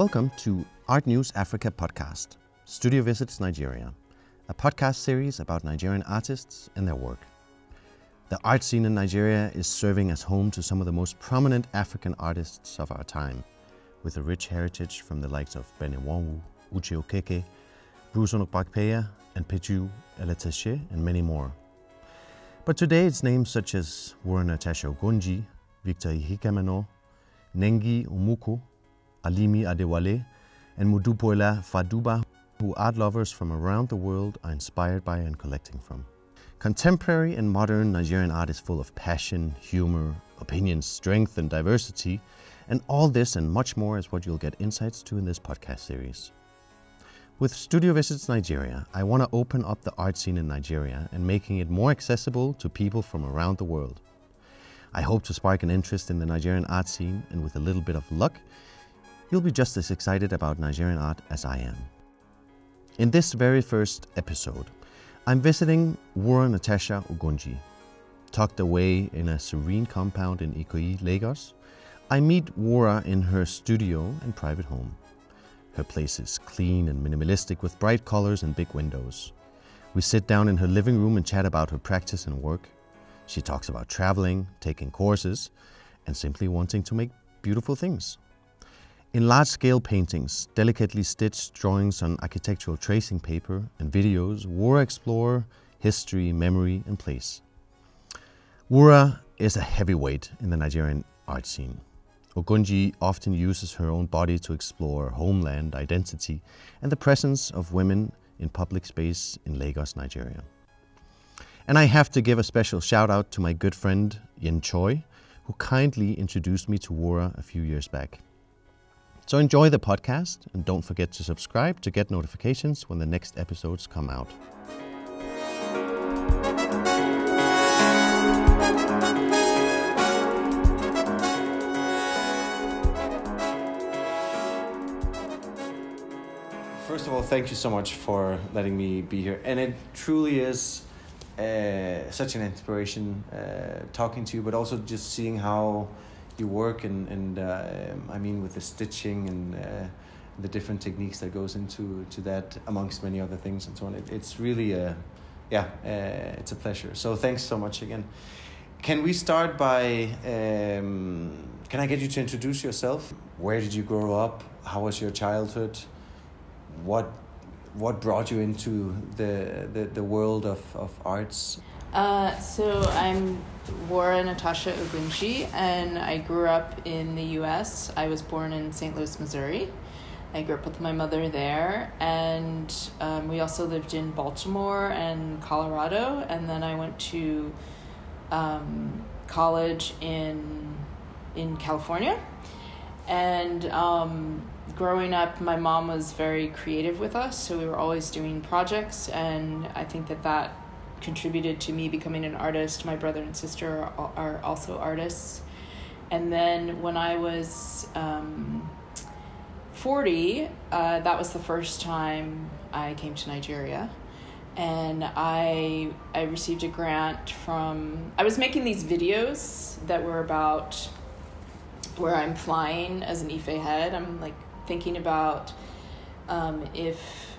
Welcome to Art News Africa podcast, Studio Visits Nigeria, a podcast series about Nigerian artists and their work. The art scene in Nigeria is serving as home to some of the most prominent African artists of our time, with a rich heritage from the likes of Ben Enwonwu, Uche Okeke, Bruce Onobrakpeya, and Peju Alatise, and many more. But today it's names such as Wura Natasha Ogunji, Victor Ehikhamenor, Nengi Omuku, Alimi Adewale, and Modupeola Fadugba, who art lovers from around the world are inspired by and collecting from. Contemporary and modern Nigerian art is full of passion, humor, opinions, strength, and diversity, and all this and much more is what you'll get insights to in this podcast series. With Studio Visits Nigeria, I want to open up the art scene in Nigeria and making it more accessible to people from around the world. I hope to spark an interest in the Nigerian art scene, and with a little bit of luck, you'll be just as excited about Nigerian art as I am. In this very first episode, I'm visiting Wura Natasha Ogunji. Tucked away in a serene compound in Ikoyi, Lagos, I meet Wura in her studio and private home. Her place is clean and minimalistic with bright colors and big windows. We sit down in her living room and chat about her practice and work. She talks about traveling, taking courses, and simply wanting to make beautiful things. In large scale paintings, delicately stitched drawings on architectural tracing paper, and videos, Wura explore history, memory, and place. Wura is a heavyweight in the Nigerian art scene. Ogunji often uses her own body to explore homeland, identity, and the presence of women in public space in Lagos, Nigeria. And I have to give a special shout out to my good friend Yin Choi, who kindly introduced me to Wura a few years back. So enjoy the podcast and don't forget to subscribe to get notifications when the next episodes come out. First of all, thank you so much for letting me be here. And it truly is uh, such an inspiration uh, talking to you, but also just seeing how you work and and uh, I mean with the stitching and uh, the different techniques that goes into to that amongst many other things and so on. It, it's really a yeah, uh, it's a pleasure. So thanks so much again. Can we start by um, can I get you to introduce yourself? Where did you grow up? How was your childhood? What what brought you into the the, the world of, of arts? Uh, so I'm Wura Natasha Ogunji, and I grew up in the U.S. I was born in St. Louis, Missouri. I grew up with my mother there, and um, we also lived in Baltimore and Colorado, and then I went to um, college in in California. And um, growing up, my mom was very creative with us, so we were always doing projects, and I think that that contributed to me becoming an artist. My brother and sister are, are also artists. And then when I was um, 40, uh, that was the first time I came to Nigeria. And I I received a grant from I was making these videos that were about where I'm flying as an Ife head. I'm like thinking about um, if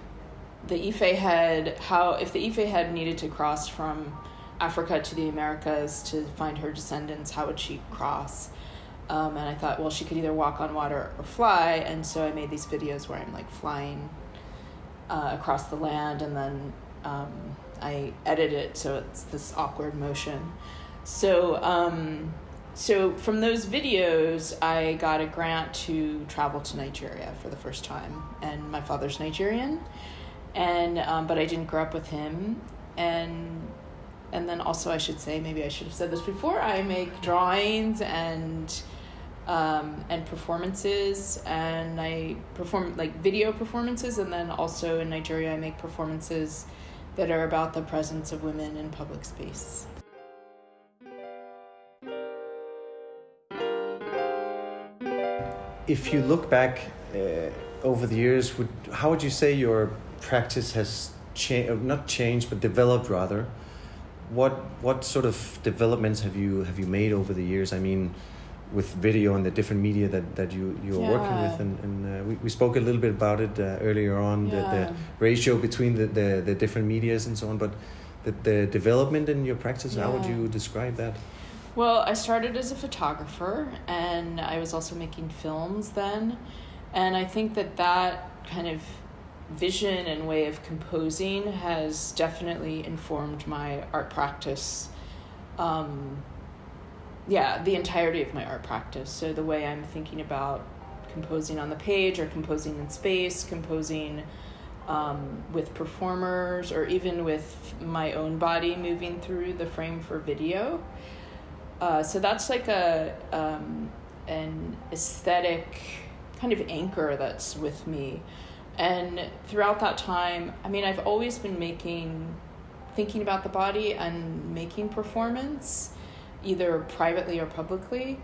the Ife head how if the Ife head needed to cross from Africa to the Americas to find her descendants, how would she cross? Um, and I thought, well, she could either walk on water or fly, and so I made these videos where I'm like flying uh, across the land, and then um, I edit it so it's this awkward motion. So, um, so from those videos, I got a grant to travel to Nigeria for the first time, and my father's Nigerian and um, but I didn't grow up with him, and and then also I should say maybe I should have said this before. I make drawings and um, and performances, and I perform like video performances, and then also in Nigeria I make performances that are about the presence of women in public space. If you look back uh, over the years, would how would you say your practice has changed, not changed, but developed rather. What what sort of developments have you have you made over the years? I mean, with video and the different media that, that you you're Yeah. working with and, and uh, we, we spoke a little bit about it uh, earlier on the, the ratio between the, the, the different medias and so on but the, the development in your practice how would you describe that Well, I started as a photographer and I was also making films then. And I think that that kind of vision and way of composing has definitely informed my art practice. Um, yeah, the entirety of my art practice. So the way I'm thinking about composing on the page or composing in space, composing um, with performers, or even with my own body moving through the frame for video. Uh, so that's like a um, an aesthetic kind of anchor that's with me. And throughout that time, I mean, I've always been making, thinking about the body and making performance, either privately or publicly.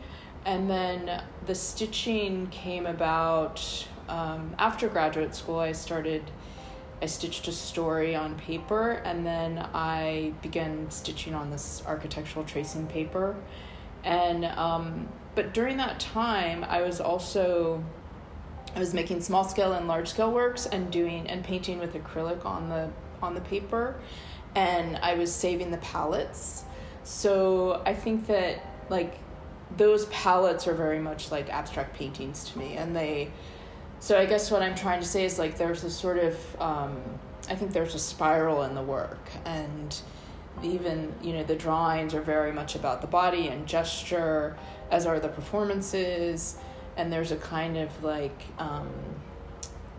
And then the stitching came about um, after graduate school. I started, I stitched a story on paper, and then I began stitching on this architectural tracing paper. And um, but during that time, I was also I was making small scale and large scale works and doing and painting with acrylic on the on the paper. And I was saving the palettes. So I think that like those palettes are very much like abstract paintings to me. And they so I guess what I'm trying to say is like there's a sort of um, I think there's a spiral in the work. And even you know the drawings are very much about the body and gesture as are the performances and there's a kind of like um,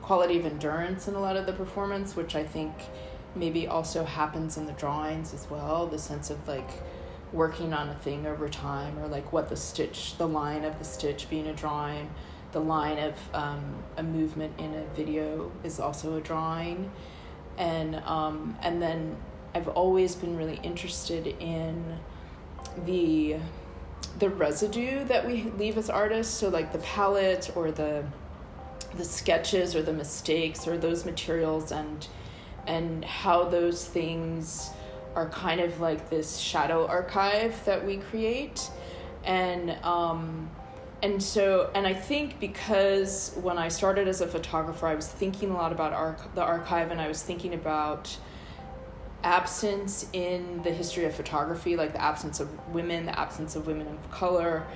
quality of endurance in a lot of the performance which i think maybe also happens in the drawings as well. The sense of like working on a thing over time or like what the stitch the line of the stitch being a drawing. The line of um, a movement in a video is also a drawing. And um, and then I've always been really interested in the the residue that we leave as artists so like the palette or the the sketches or the mistakes or those materials and and how those things are kind of like this shadow archive that we create. And um and so and i think because when i started as a photographer i was thinking a lot about arch- the archive and i was thinking about absence in the history of photography, like the absence of women, the absence of women of color,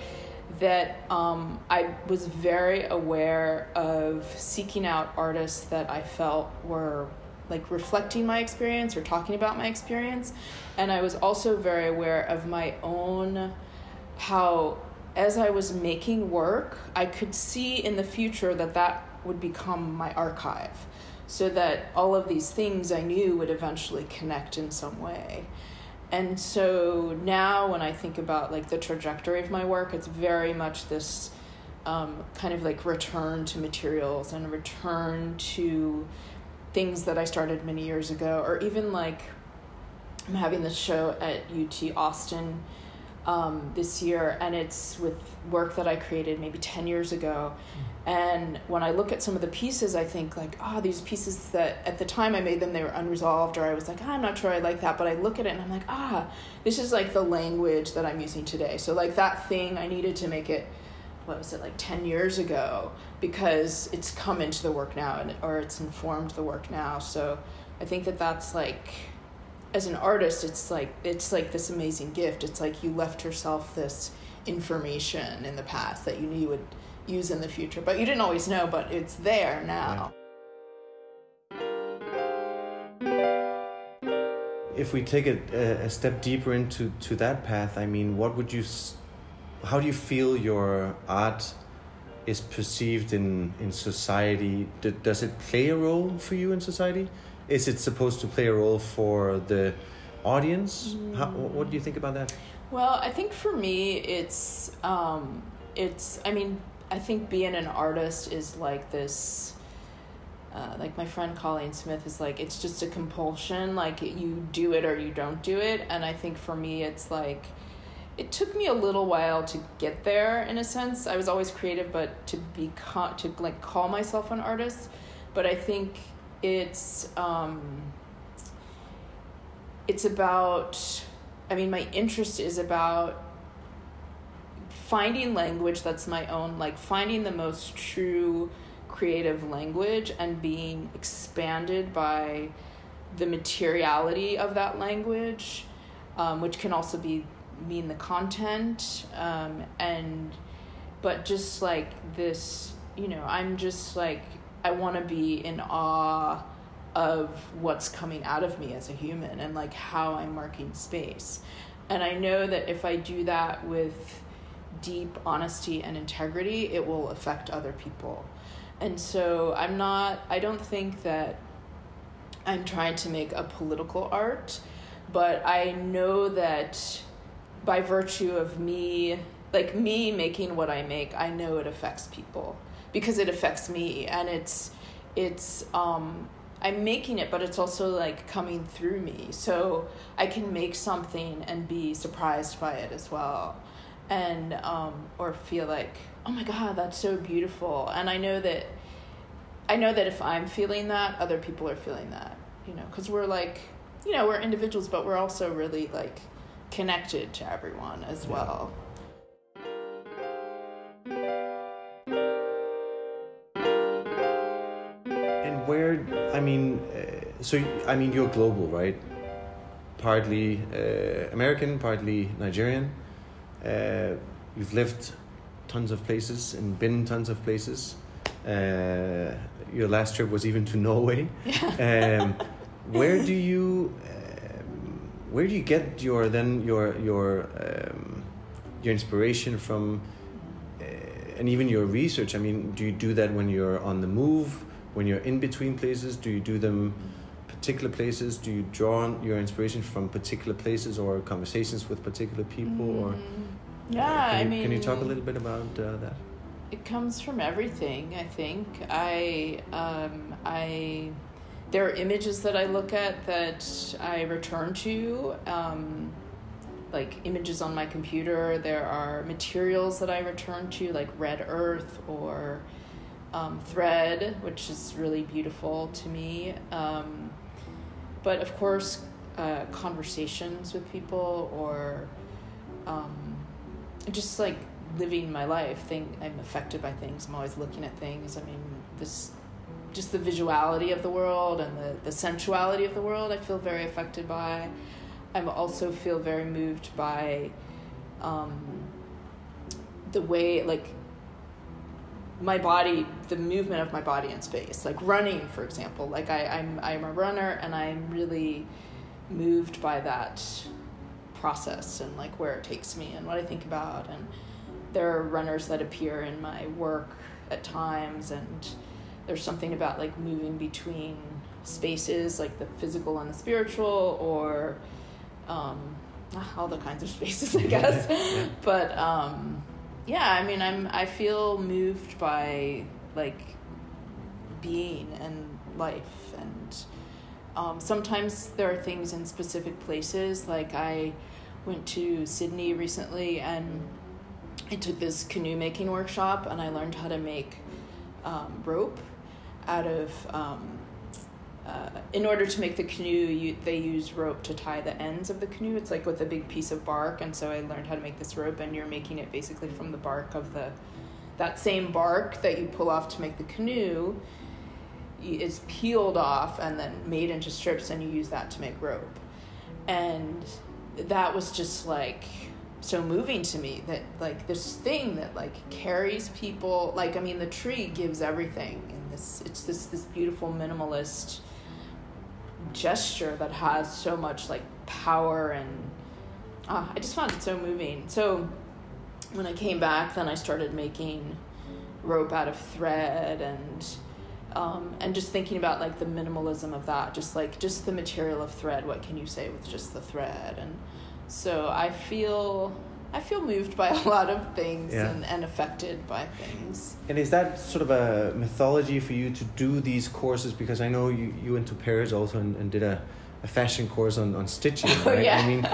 that um, I was very aware of seeking out artists that I felt were like reflecting my experience or talking about my experience. And I was also very aware of my own, how as I was making work, I could see in the future that that would become my archive so that all of these things I knew would eventually connect in some way. And so now when I think about like the trajectory of my work, it's very much this um, kind of like return to materials and return to things that I started many years ago, or even like I'm having this show at UT Austin um, this year, and it's with work that I created maybe 10 years ago. And when I look at some of the pieces, I think like, ah, oh, these pieces that at the time I made them, they were unresolved, or I was like, ah, I'm not sure I like that. But I look at it and I'm like, ah, this is like the language that I'm using today. So like that thing, I needed to make it, what was it, like 10 years ago, because it's come into the work now, and or it's informed the work now. So I think that that's like, as an artist, it's like it's like this amazing gift. It's like you left yourself this information in the past that you knew you would use in the future, but you didn't always know, but it's there now. If we take it a, a step deeper into to that path, I mean, what would you, how do you feel your art is perceived in in society? D- does it play a role for you in society? Is it supposed to play a role for the audience? How, what do you think about that? Well, I think for me, it's um, it's. I mean, I think being an artist is like this. Uh, like my friend Colleen Smith is like, it's just a compulsion. Like you do it or you don't do it. And I think for me, it's like, it took me a little while to get there. In a sense, I was always creative, but to be con- to like call myself an artist. But I think it's um, it's about. I mean, my interest is about finding language that's my own, like finding the most true creative language and being expanded by the materiality of that language, um, which can also be mean the content um, and but just like this you know i'm just like i want to be in awe of what's coming out of me as a human and like how i'm marking space. And i know that if i do that with deep honesty and integrity it will affect other people. And so i'm not i don't think that i'm trying to make a political art but i know that by virtue of me like me making what I make, I know it affects people because it affects me and it's it's um I'm making it but it's also like coming through me. So I can make something and be surprised by it as well. And um or feel like, "Oh my god, that's so beautiful." And I know that I know that if I'm feeling that, other people are feeling that, you know, cuz we're like, you know, we're individuals but we're also really like connected to everyone as well. So I mean, you're global, right? Partly uh, American, partly Nigerian. Uh, you've lived tons of places and been tons of places. Uh, your last trip was even to Norway. Um, where do you where do you get your then your your um, your inspiration from uh, and even your research i mean do you do that when you're on the move when you're in between places do you do them particular places do you draw on your inspiration from particular places or conversations with particular people mm. or yeah uh, can you, I mean can you talk a little bit about uh, that it comes from everything i think i um, i there are images that I look at that I return to, um, like images on my computer. There are materials that I return to, like red earth or um, thread, which is really beautiful to me. Um, but of course, uh, conversations with people or um, just like living my life. Think I'm affected by things. I'm always looking at things. I mean, this just the visuality of the world and the, the sensuality of the world I feel very affected by. I also feel very moved by um, the way, like, my body, the movement of my body in space, like running, for example. Like, I, I'm, I'm a runner and I'm really moved by that process and, like, where it takes me and what I think about. And there are runners that appear in my work at times and there's something about like moving between spaces like the physical and the spiritual or um, all the kinds of spaces i guess but um, yeah i mean i'm i feel moved by like being and life and um, sometimes there are things in specific places like i went to sydney recently and i took this canoe making workshop and i learned how to make um, rope out of um, uh, in order to make the canoe you, they use rope to tie the ends of the canoe. It's like with a big piece of bark and so i learned how to make this rope and you're making it basically from the bark of the that same bark that you pull off to make the canoe is peeled off and then made into strips and you use that to make rope. And that was just like so moving to me that like this thing that like carries people like i mean the tree gives everything and this it's this this beautiful minimalist gesture that has so much like power and uh, I just found it so moving. So when I came back, then I started making rope out of thread and um, and just thinking about like the minimalism of that, just like just the material of thread. What can you say with just the thread? And so I feel I feel moved by a lot of things yeah. and, and affected by things. And is that sort of a mythology for you to do these courses? Because I know you, you went to Paris also and, and did a, a fashion course on, on stitching, oh, right? Oh, yeah. I mean,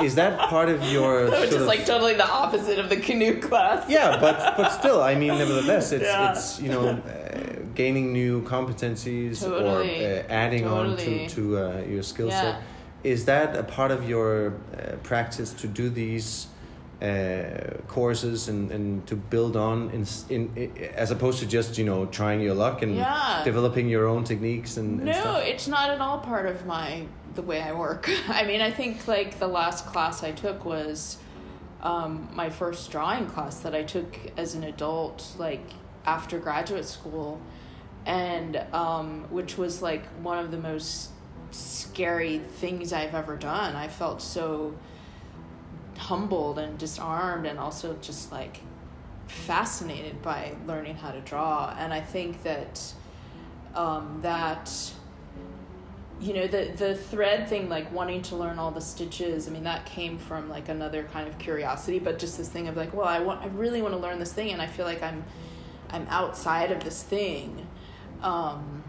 is that part of your. Which is like totally the opposite of the canoe class. yeah, but, but still, I mean, nevertheless, it's, yeah. it's you know, uh, gaining new competencies totally. or uh, adding totally. on to, to uh, your skill set. Is that a part of your uh, practice to do these? Uh, courses and, and to build on in, in, as opposed to just you know trying your luck and Yeah. developing your own techniques and, and No, stuff? it's not at all part of my the way I work. I mean, I think like the last class I took was um, my first drawing class that I took as an adult, like after graduate school, and um, which was like one of the most scary things I've ever done. I felt so humbled and disarmed, and also just like fascinated by learning how to draw. And I think that um, that you know the the thread thing like wanting to learn all the stitches i mean that came from like another kind of curiosity but just this thing of like well i want i really want to learn this thing and i feel like i'm i'm outside of this thing um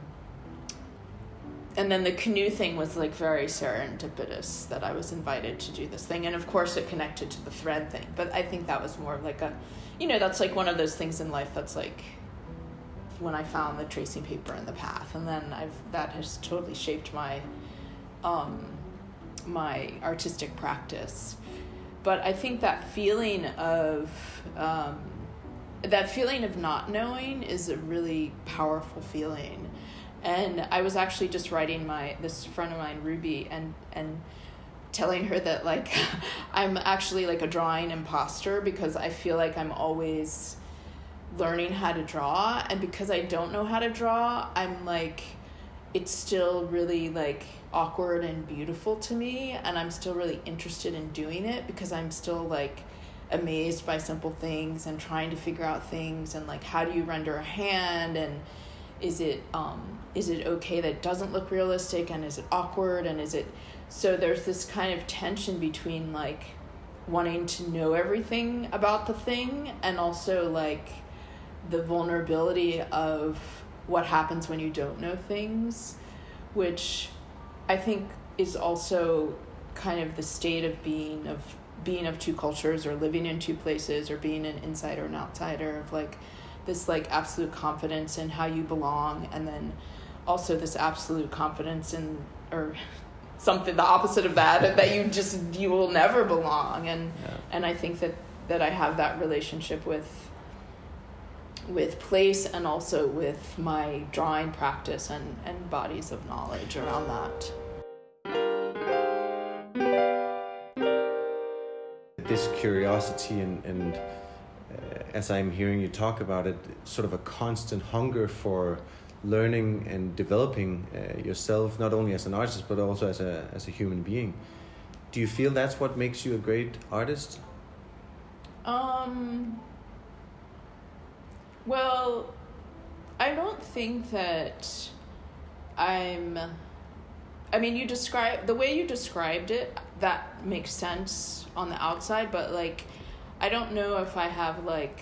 and then the canoe thing was like very serendipitous that i was invited to do this thing. And of course it connected to the thread thing. But i think that was more like a you know that's like one of those things in life that's like when I found the tracing paper and the path, and then I've that has totally shaped my um, my artistic practice. But I think that feeling of um, that feeling of not knowing is a really powerful feeling. And I was actually just writing my this friend of mine Ruby and and telling her that like I'm actually like a drawing imposter because I feel like I'm always learning how to draw and because I don't know how to draw, I'm like it's still really like awkward and beautiful to me and I'm still really interested in doing it because I'm still like amazed by simple things and trying to figure out things and like how do you render a hand and is it um is it okay that it doesn't look realistic and is it awkward and is it so there's this kind of tension between like wanting to know everything about the thing and also like the vulnerability of what happens when you don't know things, which I think is also kind of the state of being of being of two cultures or living in two places or being an insider and outsider of like this like absolute confidence in how you belong and then also this absolute confidence in or something the opposite of that that you just you will never belong and Yeah. and I think that that I have that relationship with with place and also with my drawing practice and, and bodies of knowledge around that. This curiosity and, and uh, as I'm hearing you talk about it, sort of a constant hunger for learning and developing uh, yourself, not only as an artist but also as a as a human being. Do you feel that's what makes you a great artist? Um well I don't think that I'm I mean you describe the way you described it that makes sense on the outside but like I don't know if I have like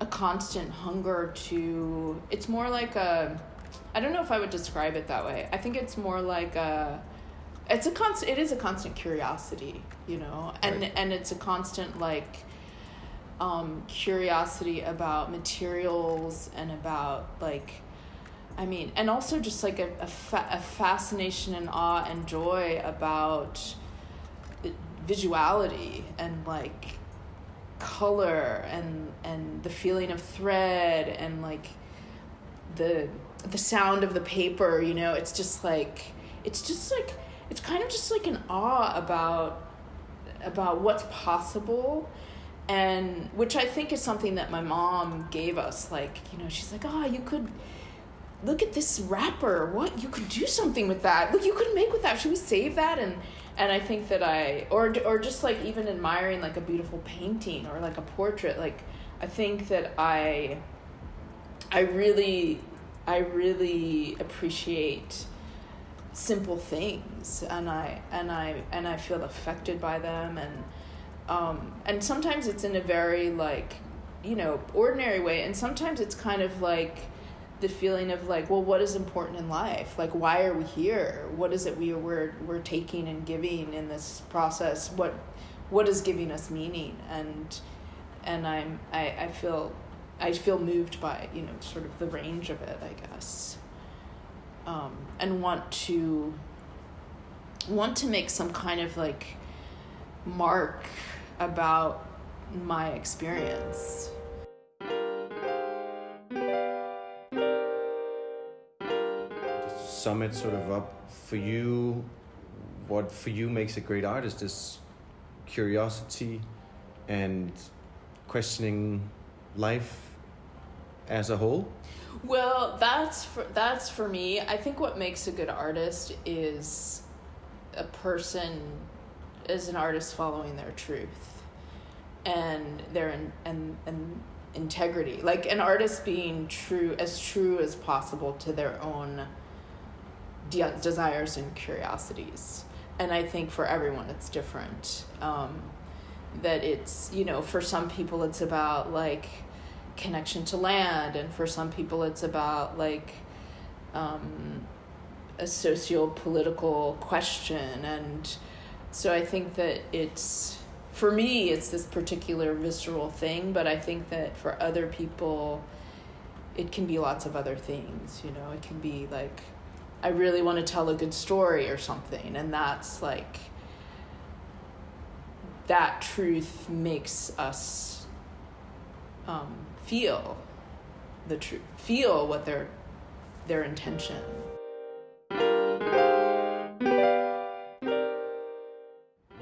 a constant hunger to it's more like a I don't know if I would describe it that way. I think it's more like a it's a constant it is a constant curiosity, you know. And Right. and it's a constant like um curiosity about materials and about like I mean, and also just like a a, fa- a fascination and awe and joy about uh, visuality and like color and and the feeling of thread and like the the sound of the paper you know? It's just like it's just like it's kind of just like an awe about about what's possible and which i think is something that my mom gave us like you know she's like oh you could look at this wrapper. What? You could do something with that. Look you could make with that. Should we save that? And and i think that i or or just like even admiring like a beautiful painting or like a portrait. Like i think that i i really i really appreciate simple things. And i and i and i feel affected by them. And um and sometimes it's in a very like you know ordinary way. And sometimes it's kind of like the feeling of like well what is important in life? Like why are we here? What is it we we're we're taking and giving in this process? What what is giving us meaning? And and i'm i i feel i feel moved by you know sort of the range of it i guess. Um and want to want to make some kind of like mark about my experience. Sum it sort of up for you, what for you makes a great artist is curiosity and questioning life as a whole. Well, that's for, that's for me. I think what makes a good artist is a person is an artist following their truth and their in, and and integrity. Like an artist being true as true as possible to their own de- desires and curiosities. And I think for everyone it's different. Um, that it's you know for some people it's about like connection to land and for some people it's about like um, a socio-political question and so i think that it's for me it's this particular visceral thing but i think that for other people it can be lots of other things you know it can be like i really want to tell a good story or something and that's like that truth makes us um, feel the truth, feel what their their intention.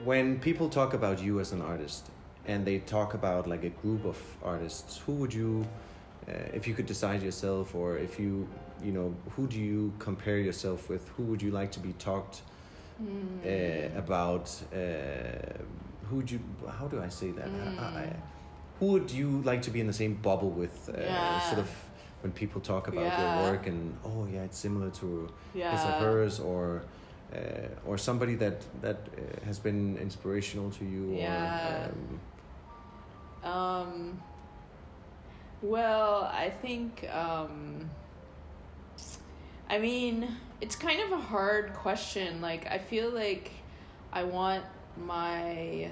When people talk about you as an artist and they talk about like a group of artists, who would you, uh, if you could decide yourself, or if you, you know, who do you compare yourself with? Who would you like to be talked mm. uh, about? Uh, who would you? How do I say that? Mm. I, I, who would you like to be in the same bubble with? Uh, yeah. Sort of when people talk about yeah. your work and oh yeah, it's similar to yeah. his or hers, or uh, or somebody that that uh, has been inspirational to you. Yeah. Or, um, um, well, I think. Um, I mean, it's kind of a hard question. Like, I feel like I want my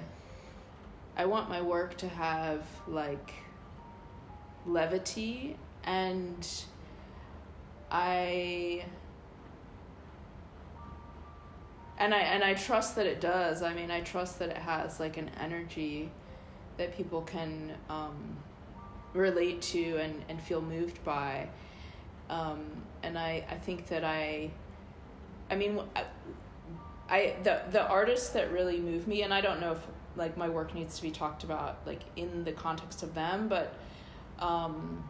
I want my work to have like levity and I and I and I trust that it does. I mean, I trust that it has like an energy that people can um, relate to and, and feel moved by. Um, and I, I think that I, I mean, I the the artists that really move me, and I don't know if like my work needs to be talked about like in the context of them, but um,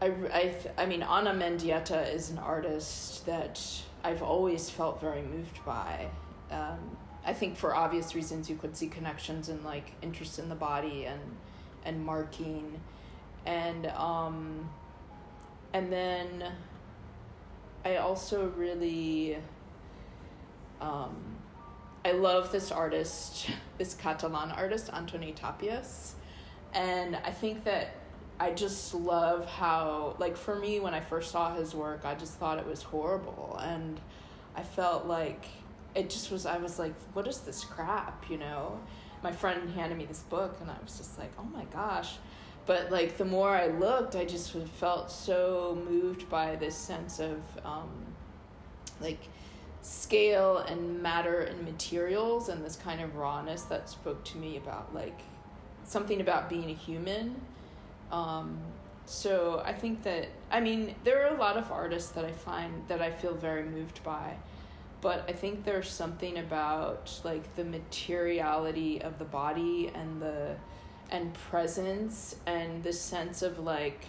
I I I mean Ana Mendieta is an artist that I've always felt very moved by. Um, I think for obvious reasons you could see connections in like interest in the body and and marking and um and then I also really um, I love this artist, this Catalan artist, Antoni Tàpies. And I think that I just love how, like, for me, when I first saw his work, I just thought it was horrible. And I felt like it just was, I was like, what is this crap, you know? My friend handed me this book, and I was just like, oh my gosh. But, like, the more I looked, I just felt so moved by this sense of, um, like, scale and matter and materials and this kind of rawness that spoke to me about like something about being a human um, so i think that i mean there are a lot of artists that i find that i feel very moved by but i think there's something about like the materiality of the body and the and presence and the sense of like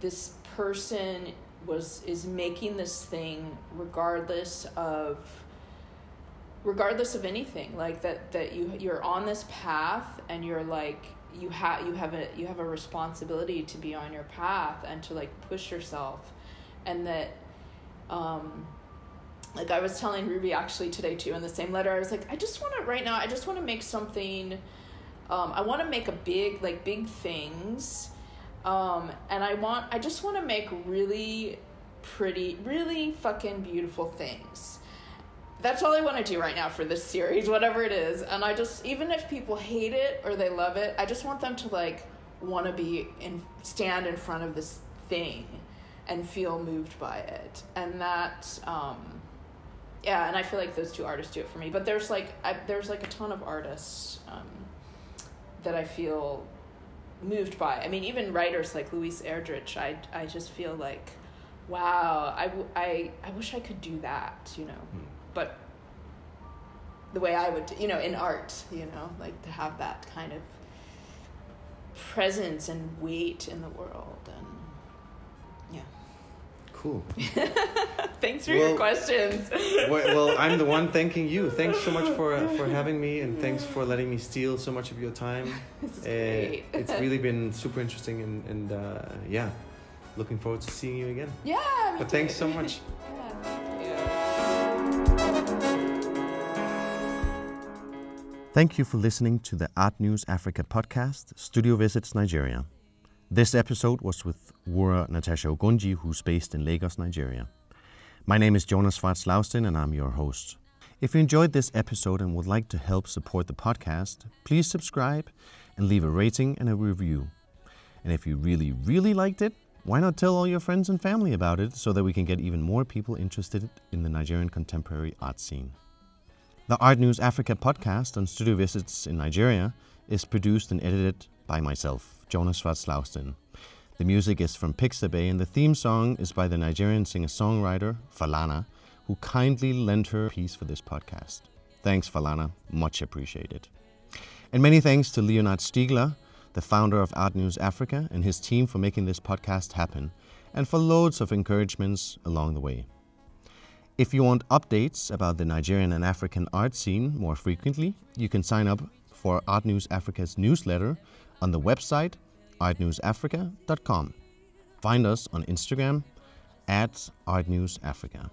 this person was is making this thing regardless of regardless of anything. Like that that you you're on this path and you're like you have you have a you have a responsibility to be on your path and to like push yourself. And that um like I was telling Ruby actually today too in the same letter I was like I just want to right now I just want to make something um I want to make a big like big things um, and I want, I just want to make really pretty, really fucking beautiful things. That's all I want to do right now for this series, whatever it is. And I just, even if people hate it or they love it, I just want them to like want to be in, stand in front of this thing and feel moved by it. And that, um, yeah, and I feel like those two artists do it for me. But there's like I, there's like a ton of artists um, that I feel moved by. I mean, even writers like Louise Erdrich, I I just feel like, wow, I, w- I, I wish I could do that, you know. Hmm. But the way I would, you know, in art, you know, like to have that kind of presence and weight in the world and. Cool. Thanks for Well- your questions. well, well, I'm the one thanking you. Thanks so much for uh, for having me, and thanks for letting me steal so much of your time. This is Uh, great. it's really been super interesting, and, and uh, yeah, looking forward to seeing you again. yeah. me But thanks so much. Yeah, thank you. Thank you for listening to the Art News Africa podcast, Studio Visits Nigeria. This episode was with Wura Natasha Ogunji, who's based in Lagos, Nigeria. My name is Jonas Schwarz-Lausten, and I'm your host. If you enjoyed this episode and would like to help support the podcast, please subscribe and leave a rating and a review. And if you really, really liked it, why not tell all your friends and family about it so that we can get even more people interested in the Nigerian contemporary art scene? The Art News Africa podcast on studio visits in Nigeria is produced and edited by myself, Jonas Schwarz-Lausten. The music is from Pixabay and the theme song is by the Nigerian singer-songwriter Falana, who kindly lent her piece for this podcast. Thanks, Falana. Much appreciated. And many thanks to Leonard Stiegler, the founder of Art News Africa, and his team for making this podcast happen, and for loads of encouragements along the way. If you want updates about the Nigerian and African art scene more frequently, you can sign up for Art News Africa's newsletter on the website artnewsafrica.com. Find us on Instagram at artnewsafrica.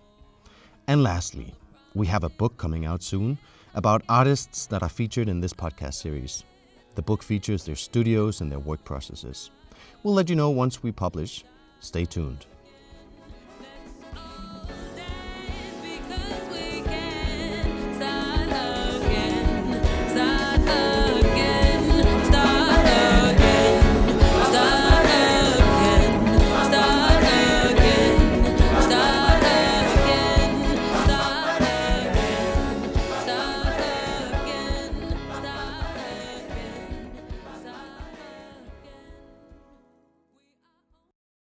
And lastly, we have a book coming out soon about artists that are featured in this podcast series. The book features their studios and their work processes. We'll let you know once we publish. Stay tuned.